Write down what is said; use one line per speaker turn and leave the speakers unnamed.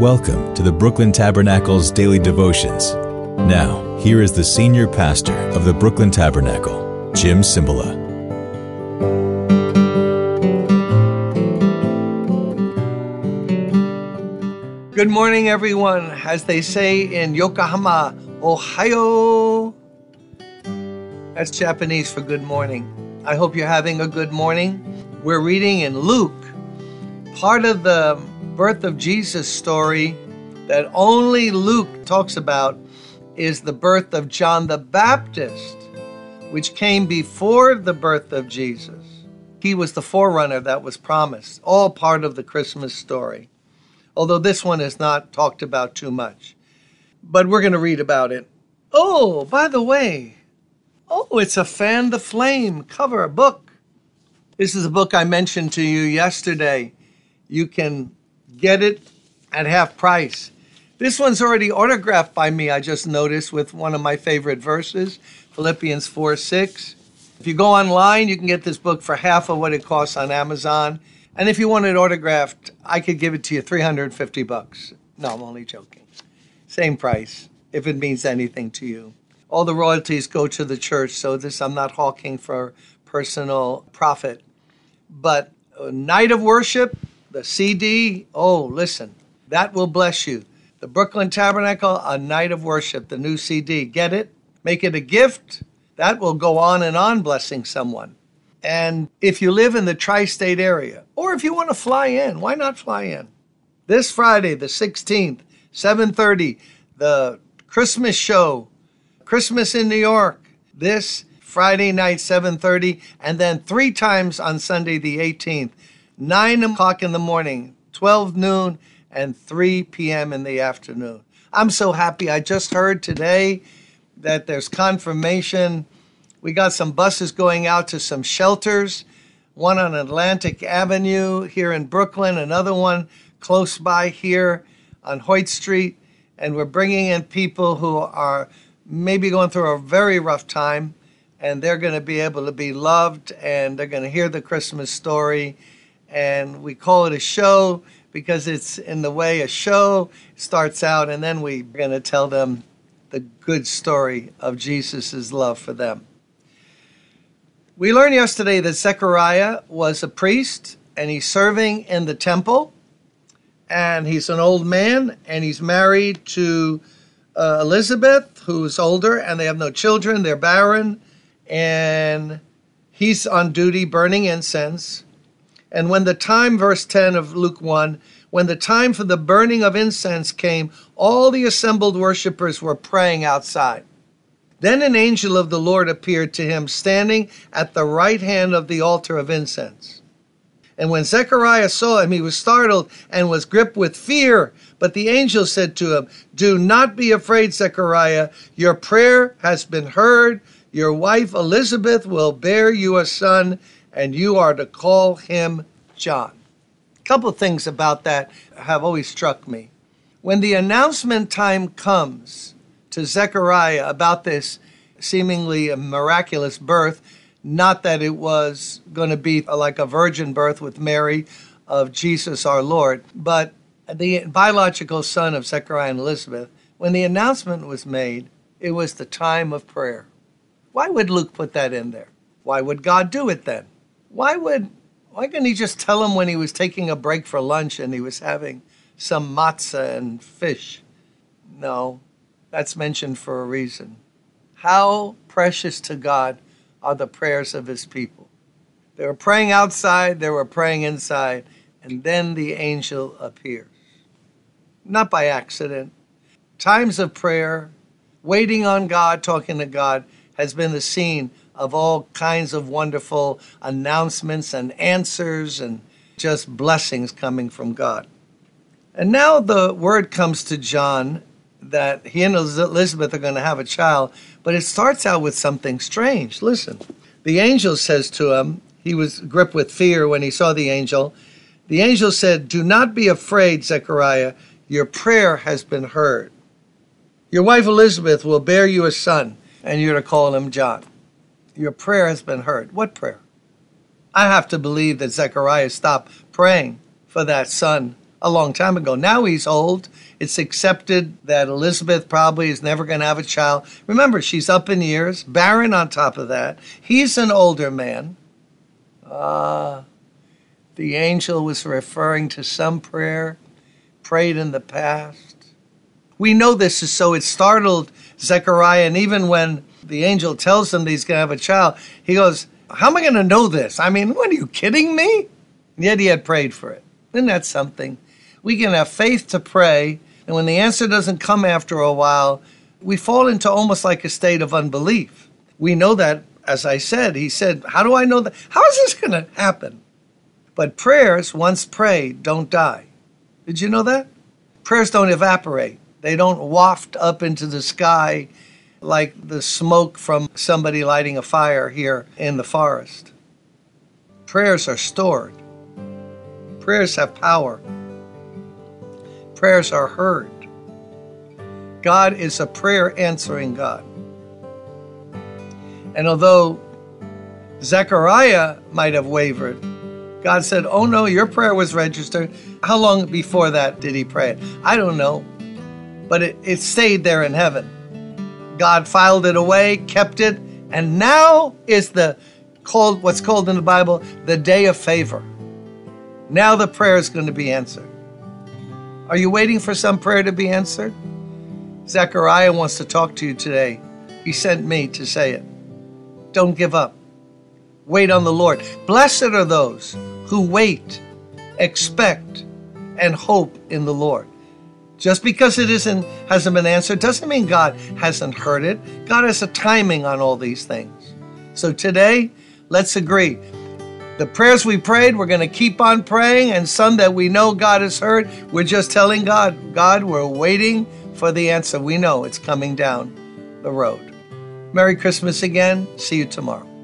Welcome to the Brooklyn Tabernacle's daily devotions. Now, here is the senior pastor of the Brooklyn Tabernacle, Jim Cymbala.
Good morning, everyone. As they say in Yokohama, Ohio. That's Japanese for good morning. I hope you're having a good morning. We're reading in Luke, part of the birth of Jesus story that only Luke talks about is the birth of John the Baptist, which came before the birth of Jesus. He was the forerunner that was promised, all part of the Christmas story. Although this one is not talked about too much. But we're going to read about it. Oh, by the way, oh, it's a Fan the Flame cover book. This is a book I mentioned to you yesterday. You can get it at half price. This one's already autographed by me, I just noticed, with one of my favorite verses, Philippians 4 6. If you go online, you can get this book for half of what it costs on Amazon. And if you want it autographed, I could give it to you 350 bucks. No, I'm only joking. Same price, if it means anything to you. All the royalties go to the church, so this I'm not hawking for personal profit. But a night of worship, the CD, oh, listen, that will bless you. The Brooklyn Tabernacle, A Night of Worship, the new CD. Get it? Make it a gift. That will go on and on blessing someone. And if you live in the tri state area, or if you want to fly in, why not fly in? This Friday, the 16th, 7:30, the Christmas show, Christmas in New York. This Friday night, 7:30, and then three times on Sunday, the 18th. 9 o'clock in the morning, 12 noon, and 3 p.m. in the afternoon. I'm so happy. I just heard today that there's confirmation. We got some buses going out to some shelters, one on Atlantic Avenue here in Brooklyn, another one close by here on Hoyt Street. And we're bringing in people who are maybe going through a very rough time, and they're going to be able to be loved, and they're going to hear the Christmas story and we call it a show because it's in the way a show starts out, and then we're going to tell them the good story of Jesus' love for them. We learned yesterday that Zechariah was a priest and he's serving in the temple, and he's an old man, and he's married to uh, Elizabeth, who's older, and they have no children, they're barren, and he's on duty burning incense and when the time, verse 10 of Luke 1, when the time for the burning of incense came, all the assembled worshippers were praying outside. Then an angel of the Lord appeared to him, standing at the right hand of the altar of incense. And when Zechariah saw him, he was startled and was gripped with fear. But the angel said to him, Do not be afraid, Zechariah. Your prayer has been heard. Your wife Elizabeth will bear you a son and you are to call him John. A couple of things about that have always struck me. When the announcement time comes to Zechariah about this seemingly miraculous birth, not that it was going to be like a virgin birth with Mary of Jesus our Lord, but the biological son of Zechariah and Elizabeth, when the announcement was made, it was the time of prayer. Why would Luke put that in there? Why would God do it then? Why would why couldn't he just tell him when he was taking a break for lunch and he was having some matzah and fish? No, that's mentioned for a reason. How precious to God are the prayers of his people. They were praying outside, they were praying inside, and then the angel appears. Not by accident. Times of prayer, waiting on God, talking to God, has been the scene of all kinds of wonderful announcements and answers and just blessings coming from God. And now the word comes to John that he and Elizabeth are going to have a child, but it starts out with something strange. Listen, the angel says to him, he was gripped with fear when he saw the angel. The angel said, Do not be afraid, Zechariah. Your prayer has been heard. Your wife Elizabeth will bear you a son, and you're to call him John your prayer has been heard. What prayer? I have to believe that Zechariah stopped praying for that son a long time ago. Now he's old. It's accepted that Elizabeth probably is never going to have a child. Remember, she's up in years, barren on top of that. He's an older man. Ah, uh, the angel was referring to some prayer prayed in the past. We know this is so it startled Zechariah, and even when the angel tells him that he's going to have a child, he goes, How am I going to know this? I mean, what are you kidding me? And yet he had prayed for it. Isn't that something? We can have faith to pray, and when the answer doesn't come after a while, we fall into almost like a state of unbelief. We know that, as I said, he said, How do I know that? How is this going to happen? But prayers, once prayed, don't die. Did you know that? Prayers don't evaporate, they don't waft up into the sky like the smoke from somebody lighting a fire here in the forest. Prayers are stored, prayers have power, prayers are heard. God is a prayer answering God. And although Zechariah might have wavered, God said, Oh no, your prayer was registered. How long before that did he pray it? I don't know. But it, it stayed there in heaven. God filed it away, kept it, and now is the called what's called in the Bible the day of favor. Now the prayer is going to be answered. Are you waiting for some prayer to be answered? Zechariah wants to talk to you today. He sent me to say it. Don't give up. Wait on the Lord. Blessed are those who wait, expect, and hope in the Lord. Just because it isn't hasn't been answered doesn't mean God hasn't heard it. God has a timing on all these things. So today, let's agree. The prayers we prayed, we're going to keep on praying, and some that we know God has heard, we're just telling God, God, we're waiting for the answer. We know it's coming down the road. Merry Christmas again. See you tomorrow.